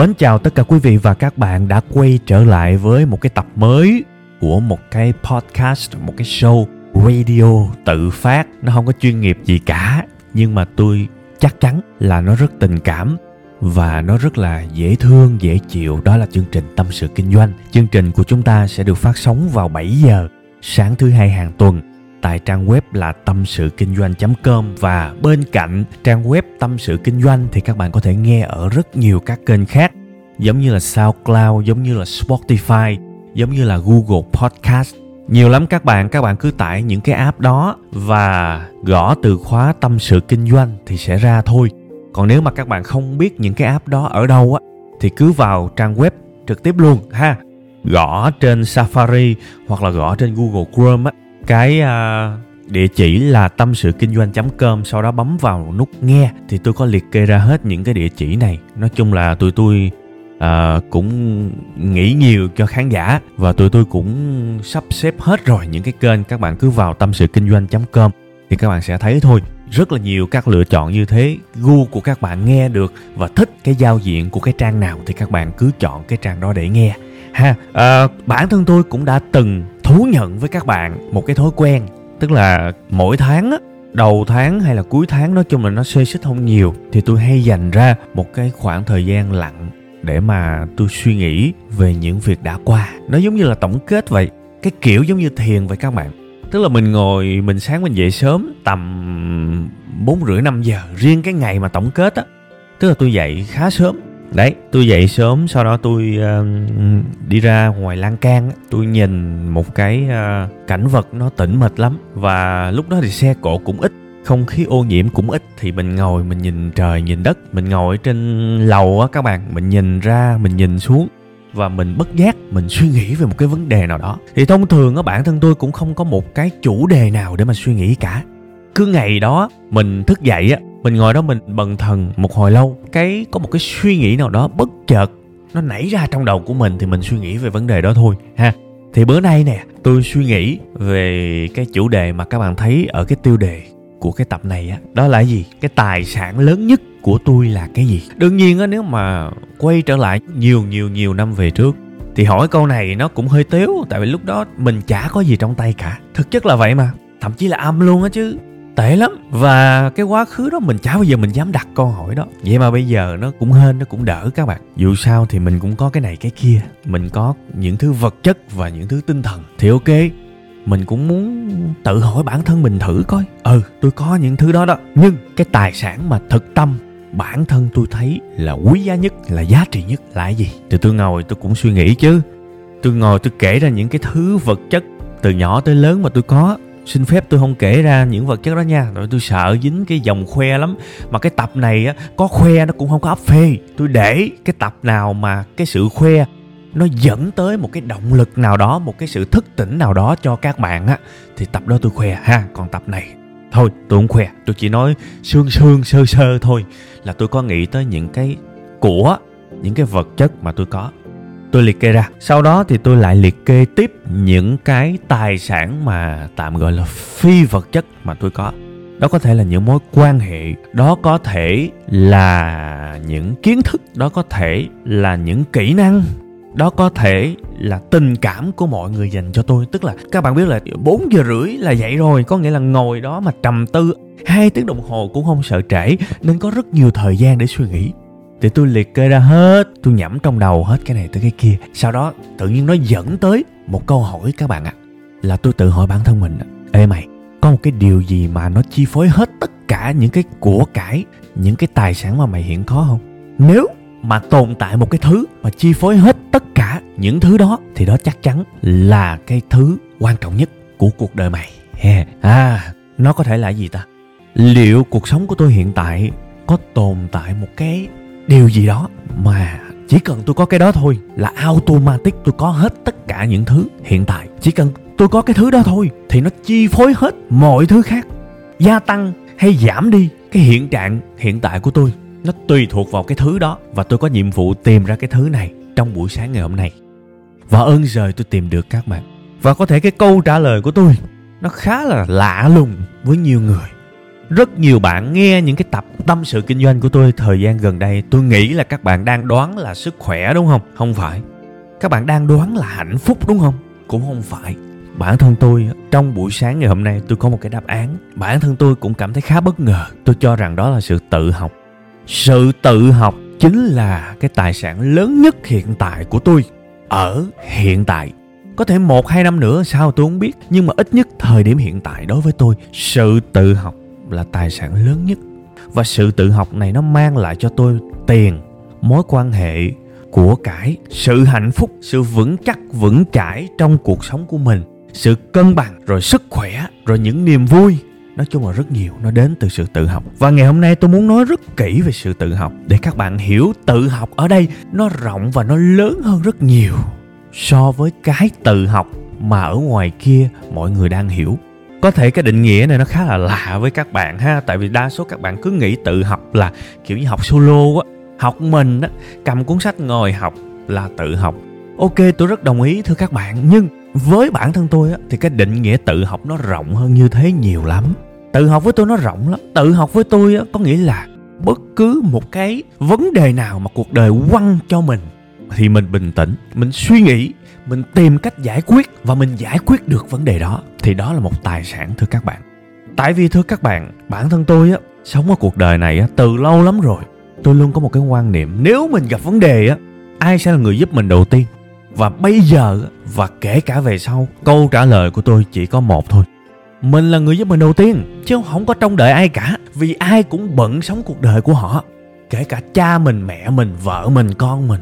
Mến chào tất cả quý vị và các bạn đã quay trở lại với một cái tập mới của một cái podcast, một cái show radio tự phát. Nó không có chuyên nghiệp gì cả, nhưng mà tôi chắc chắn là nó rất tình cảm và nó rất là dễ thương, dễ chịu. Đó là chương trình Tâm sự Kinh doanh. Chương trình của chúng ta sẽ được phát sóng vào 7 giờ sáng thứ hai hàng tuần tại trang web là tâm sự kinh doanh.com và bên cạnh trang web tâm sự kinh doanh thì các bạn có thể nghe ở rất nhiều các kênh khác giống như là SoundCloud, giống như là Spotify, giống như là Google Podcast. Nhiều lắm các bạn, các bạn cứ tải những cái app đó và gõ từ khóa tâm sự kinh doanh thì sẽ ra thôi. Còn nếu mà các bạn không biết những cái app đó ở đâu á thì cứ vào trang web trực tiếp luôn ha. Gõ trên Safari hoặc là gõ trên Google Chrome á cái uh, địa chỉ là tâm sự kinh doanh.com sau đó bấm vào nút nghe thì tôi có liệt kê ra hết những cái địa chỉ này. Nói chung là tụi tôi uh, cũng nghĩ nhiều cho khán giả và tụi tôi cũng sắp xếp hết rồi những cái kênh. Các bạn cứ vào tâm sự kinh doanh.com thì các bạn sẽ thấy thôi. Rất là nhiều các lựa chọn như thế. Gu của các bạn nghe được và thích cái giao diện của cái trang nào thì các bạn cứ chọn cái trang đó để nghe. Ha à, bản thân tôi cũng đã từng thú nhận với các bạn một cái thói quen, tức là mỗi tháng á, đầu tháng hay là cuối tháng, nói chung là nó xê xích không nhiều, thì tôi hay dành ra một cái khoảng thời gian lặng để mà tôi suy nghĩ về những việc đã qua. Nó giống như là tổng kết vậy, cái kiểu giống như thiền vậy các bạn. Tức là mình ngồi, mình sáng mình dậy sớm tầm bốn rưỡi năm giờ, riêng cái ngày mà tổng kết á, tức là tôi dậy khá sớm đấy tôi dậy sớm sau đó tôi uh, đi ra ngoài lan can tôi nhìn một cái uh, cảnh vật nó tĩnh mịch lắm. Và lúc đó thì xe cộ cũng ít không khí ô nhiễm cũng ít. Thì mình ngồi mình nhìn trời nhìn đất mình ngồi trên lầu á các bạn. Mình nhìn ra mình nhìn xuống. Và mình bất giác mình suy nghĩ về một cái vấn đề nào đó. Thì thông thường á bản thân tôi cũng không có một cái chủ đề nào để mà suy nghĩ cả. Cứ ngày đó mình thức dậy á mình ngồi đó mình bần thần một hồi lâu, cái có một cái suy nghĩ nào đó bất chợt nó nảy ra trong đầu của mình thì mình suy nghĩ về vấn đề đó thôi, ha. Thì bữa nay nè, tôi suy nghĩ về cái chủ đề mà các bạn thấy ở cái tiêu đề của cái tập này á, đó là gì? Cái tài sản lớn nhất của tôi là cái gì? Đương nhiên á, nếu mà quay trở lại nhiều nhiều nhiều năm về trước thì hỏi câu này nó cũng hơi tếu tại vì lúc đó mình chả có gì trong tay cả. Thực chất là vậy mà, thậm chí là âm luôn á chứ tệ lắm. Và cái quá khứ đó mình, chả bao giờ mình dám đặt câu hỏi đó. Vậy mà bây giờ nó cũng hên, nó cũng đỡ các bạn. Dù sao thì mình cũng có cái này cái kia. Mình có những thứ vật chất và những thứ tinh thần. Thì ok, mình cũng muốn tự hỏi bản thân mình thử coi. Ừ tôi có những thứ đó đó. Nhưng cái tài sản mà thực tâm bản thân tôi thấy là quý giá nhất, là giá trị nhất là cái gì? Thì tôi ngồi tôi cũng suy nghĩ chứ. Tôi ngồi tôi kể ra những cái thứ vật chất từ nhỏ tới lớn mà tôi có xin phép tôi không kể ra những vật chất đó nha. Rồi tôi sợ dính cái dòng khoe lắm. Mà cái tập này á, có khoe nó cũng không có ấp phê. Tôi để cái tập nào mà cái sự khoe nó dẫn tới một cái động lực nào đó, một cái sự thức tỉnh nào đó cho các bạn á, thì tập đó tôi khoe ha. Còn tập này, thôi, tôi không khoe. Tôi chỉ nói sương sương, sơ sơ thôi là tôi có nghĩ tới những cái của, những cái vật chất mà tôi có tôi liệt kê ra. Sau đó thì tôi lại liệt kê tiếp những cái tài sản mà tạm gọi là phi vật chất mà tôi có. Đó có thể là những mối quan hệ, đó có thể là những kiến thức, đó có thể là những kỹ năng, đó có thể là tình cảm của mọi người dành cho tôi. Tức là các bạn biết là 4 giờ rưỡi là dậy rồi, có nghĩa là ngồi đó mà trầm tư. Hai tiếng đồng hồ cũng không sợ trễ, nên có rất nhiều thời gian để suy nghĩ thì tôi liệt kê ra hết tôi nhẩm trong đầu hết cái này tới cái kia. Sau đó tự nhiên nó dẫn tới một câu hỏi các bạn ạ. À, là tôi tự hỏi bản thân mình ê mày có một cái điều gì mà nó chi phối hết tất cả những cái của cải những cái tài sản mà mày hiện có không? Nếu mà tồn tại một cái thứ mà chi phối hết tất cả những thứ đó thì đó chắc chắn là cái thứ quan trọng nhất của cuộc đời mày. Yeah. à nó có thể là gì ta? Liệu cuộc sống của tôi hiện tại có tồn tại một cái điều gì đó mà chỉ cần tôi có cái đó thôi là automatic tôi có hết tất cả những thứ hiện tại. Chỉ cần tôi có cái thứ đó thôi thì nó chi phối hết mọi thứ khác. Gia tăng hay giảm đi cái hiện trạng hiện tại của tôi, nó tùy thuộc vào cái thứ đó và tôi có nhiệm vụ tìm ra cái thứ này trong buổi sáng ngày hôm nay. Và ơn trời tôi tìm được các bạn. Và có thể cái câu trả lời của tôi nó khá là lạ lùng với nhiều người rất nhiều bạn nghe những cái tập tâm sự kinh doanh của tôi thời gian gần đây. Tôi nghĩ là các bạn đang đoán là sức khỏe đúng không? Không phải. Các bạn đang đoán là hạnh phúc đúng không? Cũng không phải. Bản thân tôi, trong buổi sáng ngày hôm nay, tôi có một cái đáp án. Bản thân tôi cũng cảm thấy khá bất ngờ. Tôi cho rằng đó là sự tự học. Sự tự học chính là cái tài sản lớn nhất hiện tại của tôi. Ở hiện tại. Có thể một, hai năm nữa, sao tôi không biết. Nhưng mà ít nhất thời điểm hiện tại đối với tôi, sự tự học là tài sản lớn nhất. Và sự tự học này nó mang lại cho tôi tiền, mối quan hệ của cải, sự hạnh phúc, sự vững chắc, vững chãi trong cuộc sống của mình, sự cân bằng, rồi sức khỏe, rồi những niềm vui. Nói chung là rất nhiều, nó đến từ sự tự học. Và ngày hôm nay tôi muốn nói rất kỹ về sự tự học, để các bạn hiểu tự học ở đây nó rộng và nó lớn hơn rất nhiều so với cái tự học mà ở ngoài kia mọi người đang hiểu có thể cái định nghĩa này nó khá là lạ với các bạn ha, tại vì đa số các bạn cứ nghĩ tự học là kiểu như học solo á, học mình á, cầm cuốn sách ngồi học là tự học. Ok, tôi rất đồng ý thưa các bạn, nhưng với bản thân tôi á, thì cái định nghĩa tự học nó rộng hơn như thế nhiều lắm. Tự học với tôi nó rộng lắm. Tự học với tôi á, có nghĩa là bất cứ một cái vấn đề nào mà cuộc đời quăng cho mình thì mình bình tĩnh, mình suy nghĩ, mình tìm cách giải quyết và mình giải quyết được vấn đề đó thì đó là một tài sản, thưa các bạn. Tại vì, thưa các bạn, bản thân tôi á, sống ở cuộc đời này á, từ lâu lắm rồi, tôi luôn có một cái quan niệm, nếu mình gặp vấn đề á, ai sẽ là người giúp mình đầu tiên? Và bây giờ và kể cả về sau, câu trả lời của tôi chỉ có một thôi. Mình là người giúp mình đầu tiên, chứ không có trông đợi ai cả, vì ai cũng bận sống cuộc đời của họ, kể cả cha mình, mẹ mình, vợ mình, con mình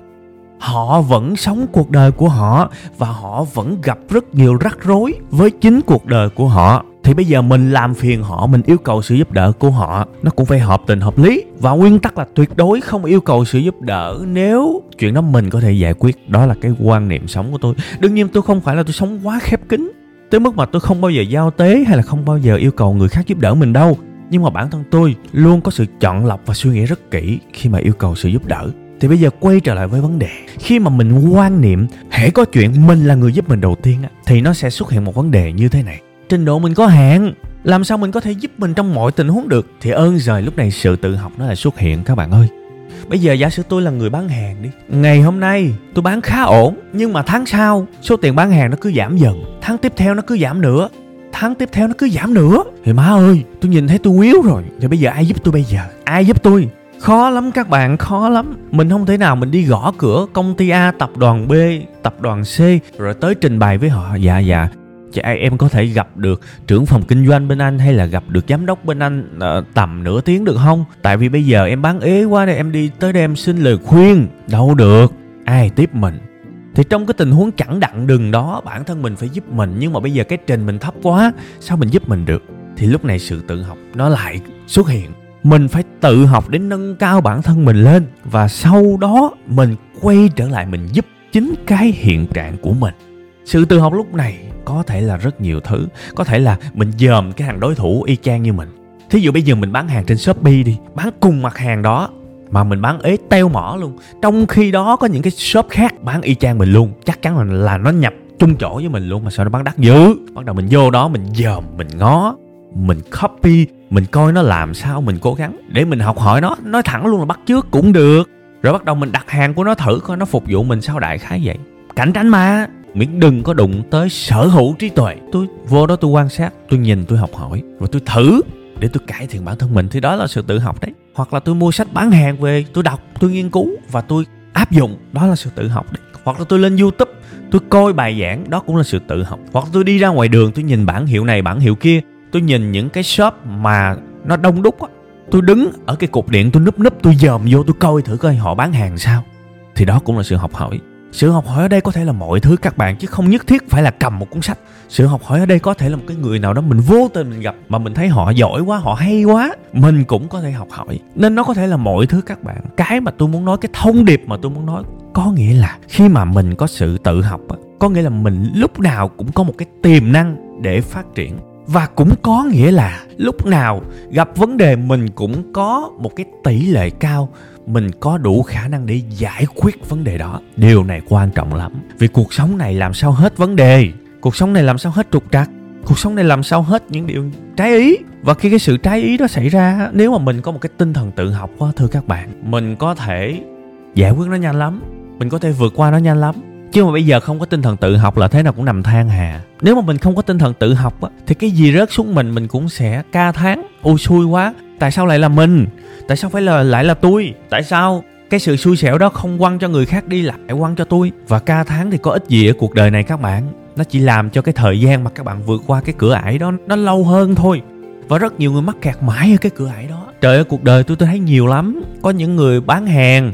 họ vẫn sống cuộc đời của họ và họ vẫn gặp rất nhiều rắc rối với chính cuộc đời của họ. Thì bây giờ mình làm phiền họ, mình yêu cầu sự giúp đỡ của họ, nó cũng phải hợp tình hợp lý. Và nguyên tắc là tuyệt đối không yêu cầu sự giúp đỡ nếu chuyện đó mình có thể giải quyết. Đó là cái quan niệm sống của tôi. Đương nhiên tôi không phải là tôi sống quá khép kín, tới mức mà tôi không bao giờ giao tế hay là không bao giờ yêu cầu người khác giúp đỡ mình đâu. Nhưng mà bản thân tôi luôn có sự chọn lọc và suy nghĩ rất kỹ khi mà yêu cầu sự giúp đỡ thì bây giờ quay trở lại với vấn đề. Khi mà mình quan niệm hễ có chuyện mình là người giúp mình đầu tiên thì nó sẽ xuất hiện một vấn đề như thế này. Trình độ mình có hạn, làm sao mình có thể giúp mình trong mọi tình huống được? Thì ơn trời lúc này sự tự học nó lại xuất hiện các bạn ơi. Bây giờ giả sử tôi là người bán hàng đi, ngày hôm nay tôi bán khá ổn, nhưng mà tháng sau số tiền bán hàng nó cứ giảm dần, tháng tiếp theo nó cứ giảm nữa, tháng tiếp theo nó cứ giảm nữa. Thì má ơi, tôi nhìn thấy tôi yếu rồi, thì bây giờ ai giúp tôi bây giờ? Ai giúp tôi? Khó lắm các bạn khó lắm. Mình không thể nào mình đi gõ cửa công ty a tập đoàn b tập đoàn c rồi tới trình bày với họ. Dạ dạ. Chị em có thể gặp được trưởng phòng kinh doanh bên anh hay là gặp được giám đốc bên anh uh, tầm nửa tiếng được không? Tại vì bây giờ em bán ế quá nên em đi tới đây em xin lời khuyên. Đâu được. Ai tiếp mình? Thì trong cái tình huống chẳng đặng đừng đó bản thân mình phải giúp mình. Nhưng mà bây giờ cái trình mình thấp quá sao mình giúp mình được? Thì lúc này sự tự học nó lại xuất hiện mình phải tự học để nâng cao bản thân mình lên. Và sau đó mình quay trở lại mình giúp chính cái hiện trạng của mình. Sự tự học lúc này có thể là rất nhiều thứ. Có thể là mình dòm cái hàng đối thủ y chang như mình. Thí dụ bây giờ mình bán hàng trên shopee đi bán cùng mặt hàng đó mà mình bán ế teo mỏ luôn. Trong khi đó có những cái shop khác bán y chang mình luôn. Chắc chắn là, là nó nhập chung chỗ với mình luôn mà sao nó bán đắt dữ. Bắt đầu mình vô đó mình dòm mình ngó mình copy mình coi nó làm sao mình cố gắng để mình học hỏi nó. Nói thẳng luôn là bắt chước cũng được. Rồi bắt đầu mình đặt hàng của nó thử coi nó phục vụ mình sao đại khái vậy. Cạnh tranh mà. Miễn đừng có đụng tới sở hữu trí tuệ. Tôi vô đó tôi quan sát, tôi nhìn, tôi học hỏi và tôi thử để tôi cải thiện bản thân mình. Thì đó là sự tự học đấy. Hoặc là tôi mua sách bán hàng về, tôi đọc, tôi nghiên cứu và tôi áp dụng. Đó là sự tự học đấy. Hoặc là tôi lên youtube, tôi coi bài giảng, đó cũng là sự tự học. Hoặc là tôi đi ra ngoài đường, tôi nhìn bản hiệu này bản hiệu kia tôi nhìn những cái shop mà nó đông đúc á. Tôi đứng ở cái cục điện, tôi núp núp, tôi dòm vô, tôi coi thử coi họ bán hàng sao. Thì đó cũng là sự học hỏi. Sự học hỏi ở đây có thể là mọi thứ các bạn, chứ không nhất thiết phải là cầm một cuốn sách. Sự học hỏi ở đây có thể là một cái người nào đó mình vô tình mình gặp mà mình thấy họ giỏi quá, họ hay quá, mình cũng có thể học hỏi. Nên nó có thể là mọi thứ các bạn. Cái mà tôi muốn nói, cái thông điệp mà tôi muốn nói, có nghĩa là khi mà mình có sự tự học có nghĩa là mình lúc nào cũng có một cái tiềm năng để phát triển và cũng có nghĩa là lúc nào gặp vấn đề mình cũng có một cái tỷ lệ cao, mình có đủ khả năng để giải quyết vấn đề đó. Điều này quan trọng lắm. Vì cuộc sống này làm sao hết vấn đề? Cuộc sống này làm sao hết trục trặc? Cuộc sống này làm sao hết những điều trái ý? Và khi cái sự trái ý đó xảy ra, nếu mà mình có một cái tinh thần tự học á thưa các bạn, mình có thể giải quyết nó nhanh lắm. Mình có thể vượt qua nó nhanh lắm chứ mà bây giờ không có tinh thần tự học là thế nào cũng nằm than hà. Nếu mà mình không có tinh thần tự học á, thì cái gì rớt xuống mình mình cũng sẽ ca tháng ô xui quá. Tại sao lại là mình? Tại sao phải là, lại là tôi? Tại sao cái sự xui xẻo đó không quăng cho người khác đi, lại quăng cho tôi? Và ca tháng thì có ích gì ở cuộc đời này các bạn? Nó chỉ làm cho cái thời gian mà các bạn vượt qua cái cửa ải đó, nó lâu hơn thôi. Và rất nhiều người mắc kẹt mãi ở cái cửa ải đó. Trời ơi, cuộc đời tôi tôi thấy nhiều lắm. Có những người bán hàng,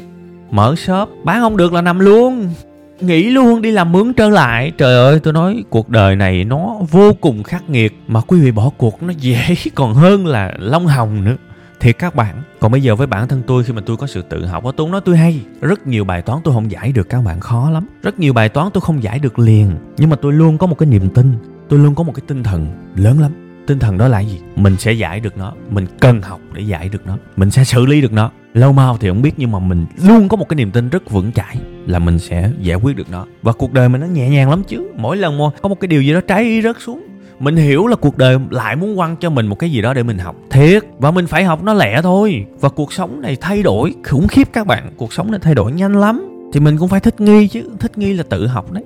mở shop, bán không được là nằm luôn nghỉ luôn đi làm mướn trở lại. Trời ơi, tôi nói, cuộc đời này nó vô cùng khắc nghiệt mà quý vị bỏ cuộc nó dễ còn hơn là long hồng nữa. Thiệt các bạn, còn bây giờ với bản thân tôi khi mà tôi có sự tự học tôi nói tôi hay. Rất nhiều bài toán tôi không giải được, các bạn khó lắm. Rất nhiều bài toán tôi không giải được liền. Nhưng mà tôi luôn có một cái niềm tin, tôi luôn có một cái tinh thần lớn lắm tinh thần đó là gì? Mình sẽ giải được nó, mình cần học để giải được nó, mình sẽ xử lý được nó. Lâu mau thì không biết, nhưng mà mình luôn có một cái niềm tin rất vững chãi là mình sẽ giải quyết được nó. Và cuộc đời mình nó nhẹ nhàng lắm chứ. Mỗi lần mà có một cái điều gì đó trái ý rớt xuống, mình hiểu là cuộc đời lại muốn quăng cho mình một cái gì đó để mình học. Thiệt, và mình phải học nó lẹ thôi. Và cuộc sống này thay đổi, khủng khiếp các bạn. Cuộc sống này thay đổi nhanh lắm. Thì mình cũng phải thích nghi chứ, thích nghi là tự học đấy.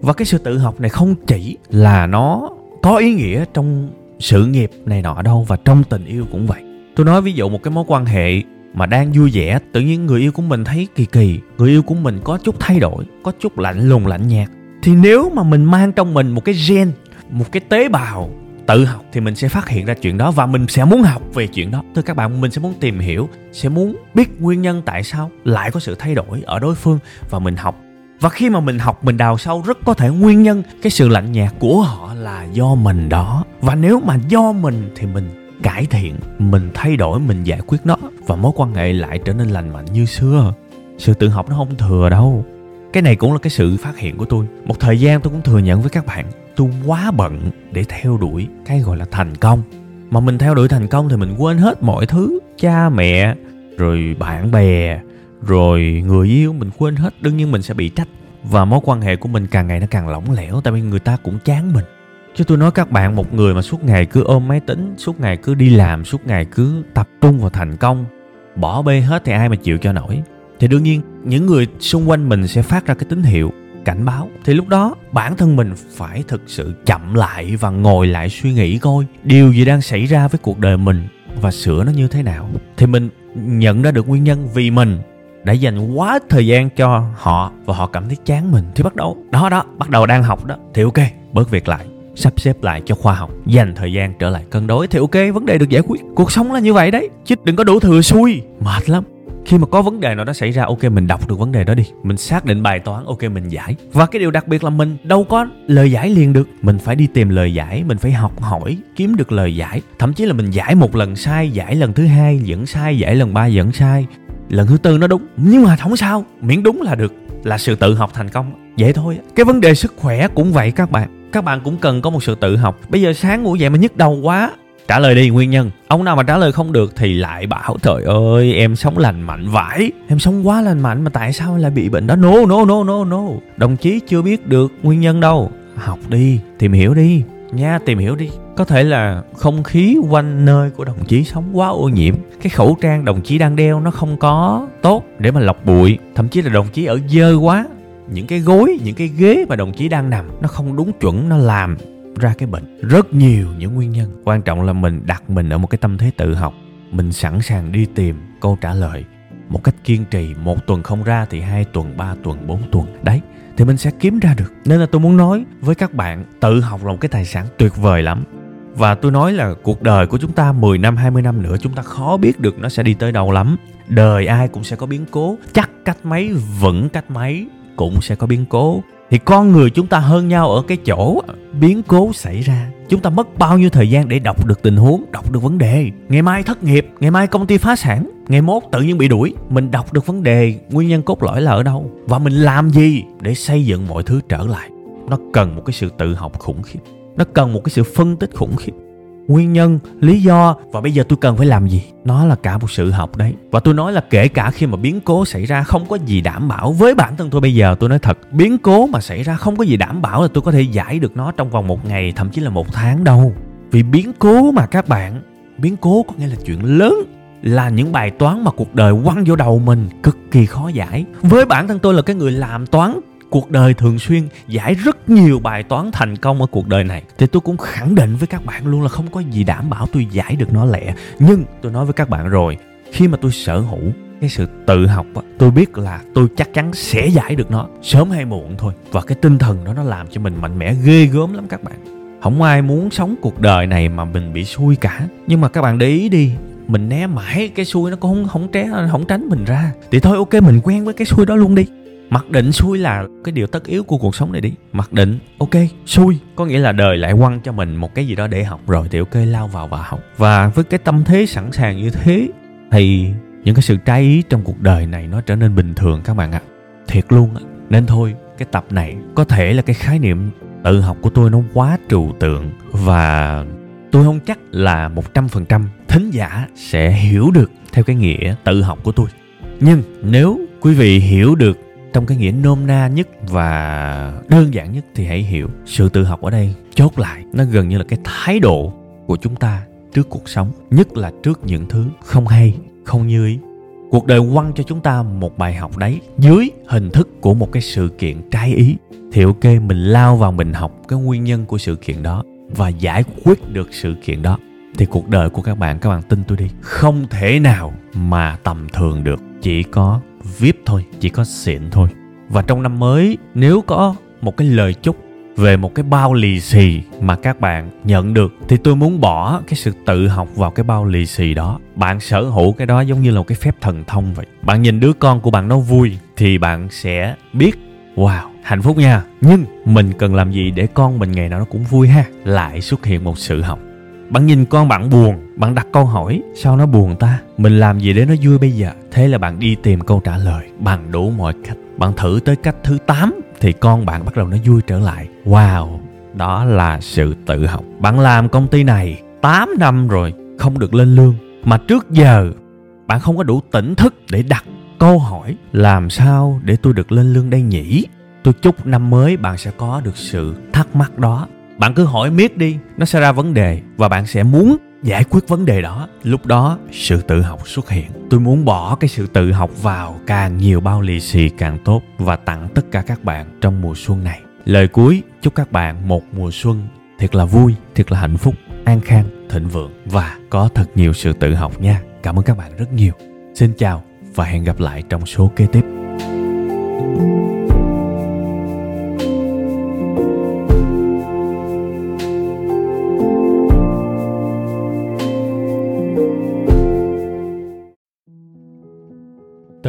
Và cái sự tự học này không chỉ là nó có ý nghĩa trong sự nghiệp này nọ đâu và trong tình yêu cũng vậy. Tôi nói ví dụ một cái mối quan hệ mà đang vui vẻ, tự nhiên người yêu của mình thấy kỳ kỳ, người yêu của mình có chút thay đổi, có chút lạnh lùng, lạnh nhạt, thì nếu mà mình mang trong mình một cái gen, một cái tế bào tự học thì mình sẽ phát hiện ra chuyện đó và mình sẽ muốn học về chuyện đó. Thưa các bạn, mình sẽ muốn tìm hiểu, sẽ muốn biết nguyên nhân tại sao lại có sự thay đổi ở đối phương và mình học và khi mà mình học, mình đào sâu, rất có thể nguyên nhân, cái sự lạnh nhạt của họ là do mình đó. Và nếu mà do mình thì mình cải thiện, mình thay đổi, mình giải quyết nó. Và mối quan hệ lại trở nên lành mạnh như xưa. Sự tự học nó không thừa đâu. Cái này cũng là cái sự phát hiện của tôi. Một thời gian tôi cũng thừa nhận với các bạn, tôi quá bận để theo đuổi cái gọi là thành công. Mà mình theo đuổi thành công thì mình quên hết mọi thứ. Cha mẹ, rồi bạn bè rồi người yêu mình quên hết, đương nhiên mình sẽ bị trách. Và mối quan hệ của mình càng ngày nó càng lỏng lẻo, tại vì người ta cũng chán mình. Chứ tôi nói các bạn, một người mà suốt ngày cứ ôm máy tính, suốt ngày cứ đi làm, suốt ngày cứ tập trung vào thành công, bỏ bê hết thì ai mà chịu cho nổi. Thì đương nhiên, những người xung quanh mình sẽ phát ra cái tín hiệu, cảnh báo. Thì lúc đó, bản thân mình phải thực sự chậm lại và ngồi lại suy nghĩ coi, điều gì đang xảy ra với cuộc đời mình và sửa nó như thế nào. Thì mình nhận ra được nguyên nhân vì mình đã dành quá thời gian cho họ và họ cảm thấy chán mình, thì bắt đầu, đó đó, bắt đầu đang học đó. Thì ok, bớt việc lại, sắp xếp lại cho khoa học, dành thời gian trở lại cân đối. Thì ok, vấn đề được giải quyết, cuộc sống là như vậy đấy, chứ đừng có đủ thừa xui. Mệt lắm. Khi mà có vấn đề nào đó xảy ra, ok, mình đọc được vấn đề đó đi. Mình xác định bài toán, ok, mình giải. Và cái điều đặc biệt là mình đâu có lời giải liền được. Mình phải đi tìm lời giải, mình phải học hỏi, kiếm được lời giải. Thậm chí là mình giải một lần sai, giải lần thứ hai vẫn sai, giải lần ba vẫn sai lần thứ tư nó đúng. Nhưng mà không sao. Miễn đúng là được. Là sự tự học thành công. Vậy thôi. Cái vấn đề sức khỏe cũng vậy các bạn. Các bạn cũng cần có một sự tự học. Bây giờ sáng ngủ dậy mà nhức đầu quá. Trả lời đi, nguyên nhân. Ông nào mà trả lời không được thì lại bảo, trời ơi, em sống lành mạnh vãi. Em sống quá lành mạnh mà tại sao lại bị bệnh đó? No no no no no. Đồng chí chưa biết được nguyên nhân đâu. Học đi, tìm hiểu đi. Nha, tìm hiểu đi có thể là không khí quanh nơi của đồng chí sống quá ô nhiễm. Cái khẩu trang đồng chí đang đeo nó không có tốt để mà lọc bụi. Thậm chí là đồng chí ở dơ quá, những cái gối, những cái ghế mà đồng chí đang nằm, nó không đúng chuẩn, nó làm ra cái bệnh. Rất nhiều những nguyên nhân. Quan trọng là mình đặt mình ở một cái tâm thế tự học, mình sẵn sàng đi tìm câu trả lời. Một cách kiên trì, một tuần không ra thì hai tuần, ba tuần, bốn tuần. Đấy, thì mình sẽ kiếm ra được. Nên là tôi muốn nói với các bạn, tự học là một cái tài sản tuyệt vời lắm và tôi nói là cuộc đời của chúng ta 10 năm 20 năm nữa, chúng ta khó biết được nó sẽ đi tới đâu lắm. Đời ai cũng sẽ có biến cố, chắc cách mấy, vẫn cách mấy cũng sẽ có biến cố. Thì con người chúng ta hơn nhau ở cái chỗ biến cố xảy ra. Chúng ta mất bao nhiêu thời gian để đọc được tình huống, đọc được vấn đề? Ngày mai thất nghiệp, ngày mai công ty phá sản, ngày mốt tự nhiên bị đuổi. Mình đọc được vấn đề, nguyên nhân cốt lõi là ở đâu? Và mình làm gì để xây dựng mọi thứ trở lại? Nó cần một cái sự tự học khủng khiếp nó cần một cái sự phân tích khủng khiếp. Nguyên nhân, lý do và bây giờ tôi cần phải làm gì? Nó là cả một sự học đấy. Và tôi nói là kể cả khi mà biến cố xảy ra không có gì đảm bảo với bản thân tôi bây giờ, tôi nói thật, biến cố mà xảy ra không có gì đảm bảo là tôi có thể giải được nó trong vòng một ngày, thậm chí là một tháng đâu. Vì biến cố mà các bạn, biến cố có nghĩa là chuyện lớn, là những bài toán mà cuộc đời quăng vô đầu mình cực kỳ khó giải. Với bản thân tôi là cái người làm toán cuộc đời thường xuyên giải rất nhiều bài toán thành công ở cuộc đời này. Thì tôi cũng khẳng định với các bạn luôn là không có gì đảm bảo tôi giải được nó lẹ. Nhưng tôi nói với các bạn rồi, khi mà tôi sở hữu cái sự tự học á, tôi biết là tôi chắc chắn sẽ giải được nó, sớm hay muộn thôi. Và cái tinh thần đó nó làm cho mình mạnh mẽ, ghê gớm lắm các bạn. Không ai muốn sống cuộc đời này mà mình bị xui cả. Nhưng mà các bạn để ý đi, mình né mãi cái xui nó cũng không không tré, không tránh mình ra. Thì thôi, ok, mình quen với cái xui đó luôn đi mặc định xui là cái điều tất yếu của cuộc sống này đi. Mặc định, ok, xui. Có nghĩa là đời lại quăng cho mình một cái gì đó để học rồi thì ok, lao vào và học. Và với cái tâm thế sẵn sàng như thế, thì những cái sự trái ý trong cuộc đời này nó trở nên bình thường các bạn ạ. Thiệt luôn á. Nên thôi, cái tập này có thể là cái khái niệm tự học của tôi nó quá trừu tượng và tôi không chắc là một trăm phần trăm thính giả sẽ hiểu được theo cái nghĩa tự học của tôi. Nhưng nếu quý vị hiểu được trong cái nghĩa nôm na nhất và đơn giản nhất thì hãy hiểu sự tự học ở đây. Chốt lại, nó gần như là cái thái độ của chúng ta trước cuộc sống, nhất là trước những thứ không hay, không như ý. Cuộc đời quăng cho chúng ta một bài học đấy, dưới hình thức của một cái sự kiện trái ý, thì ok, mình lao vào mình học cái nguyên nhân của sự kiện đó và giải quyết được sự kiện đó. Thì cuộc đời của các bạn các bạn tin tôi đi, không thể nào mà tầm thường được, chỉ có vip thôi, chỉ có xịn thôi. Và trong năm mới, nếu có một cái lời chúc về một cái bao lì xì mà các bạn nhận được, thì tôi muốn bỏ cái sự tự học vào cái bao lì xì đó. Bạn sở hữu cái đó giống như là một cái phép thần thông vậy. Bạn nhìn đứa con của bạn nó vui thì bạn sẽ biết, wow, hạnh phúc nha. Nhưng mình cần làm gì để con mình ngày nào nó cũng vui ha? Lại xuất hiện một sự học bạn nhìn con bạn buồn, bạn đặt câu hỏi, sao nó buồn ta? Mình làm gì để nó vui bây giờ? Thế là bạn đi tìm câu trả lời. Bằng đủ mọi cách. Bạn thử tới cách thứ 8 thì con bạn bắt đầu nó vui trở lại. Wow, đó là sự tự học. Bạn làm công ty này 8 năm rồi, không được lên lương. Mà trước giờ, bạn không có đủ tỉnh thức để đặt câu hỏi, làm sao để tôi được lên lương đây nhỉ? Tôi chúc năm mới bạn sẽ có được sự thắc mắc đó bạn cứ hỏi miết đi, nó sẽ ra vấn đề và bạn sẽ muốn giải quyết vấn đề đó. Lúc đó, sự tự học xuất hiện. Tôi muốn bỏ cái sự tự học vào càng nhiều bao lì xì càng tốt và tặng tất cả các bạn trong mùa xuân này. Lời cuối, chúc các bạn một mùa xuân thiệt là vui, thiệt là hạnh phúc, an khang, thịnh vượng và có thật nhiều sự tự học nha. Cảm ơn các bạn rất nhiều. Xin chào và hẹn gặp lại trong số kế tiếp.